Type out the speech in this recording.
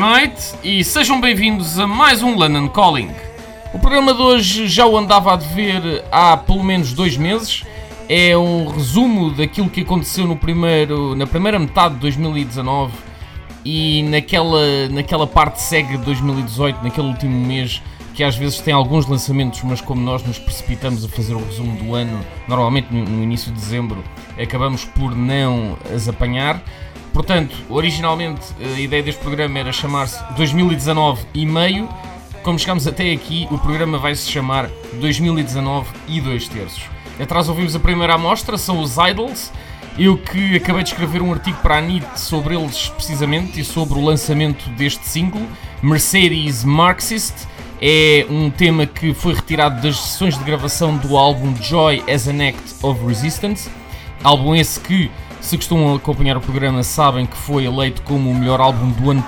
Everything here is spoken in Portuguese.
noite e sejam bem-vindos a mais um London Calling. O programa de hoje já o andava a dever há pelo menos dois meses. É um resumo daquilo que aconteceu no primeiro, na primeira metade de 2019 e naquela, naquela parte segue de 2018, naquele último mês que às vezes tem alguns lançamentos, mas como nós nos precipitamos a fazer o resumo do ano, normalmente no, no início de dezembro, acabamos por não as apanhar. Portanto, originalmente a ideia deste programa era chamar-se 2019 e meio. Como chegamos até aqui, o programa vai se chamar 2019 e 2 terços. Atrás ouvimos a primeira amostra, são os Idols. Eu que acabei de escrever um artigo para a NIT sobre eles precisamente e sobre o lançamento deste single, Mercedes Marxist. É um tema que foi retirado das sessões de gravação do álbum Joy as an Act of Resistance. Álbum esse que se costumam acompanhar o programa, sabem que foi eleito como o melhor álbum do ano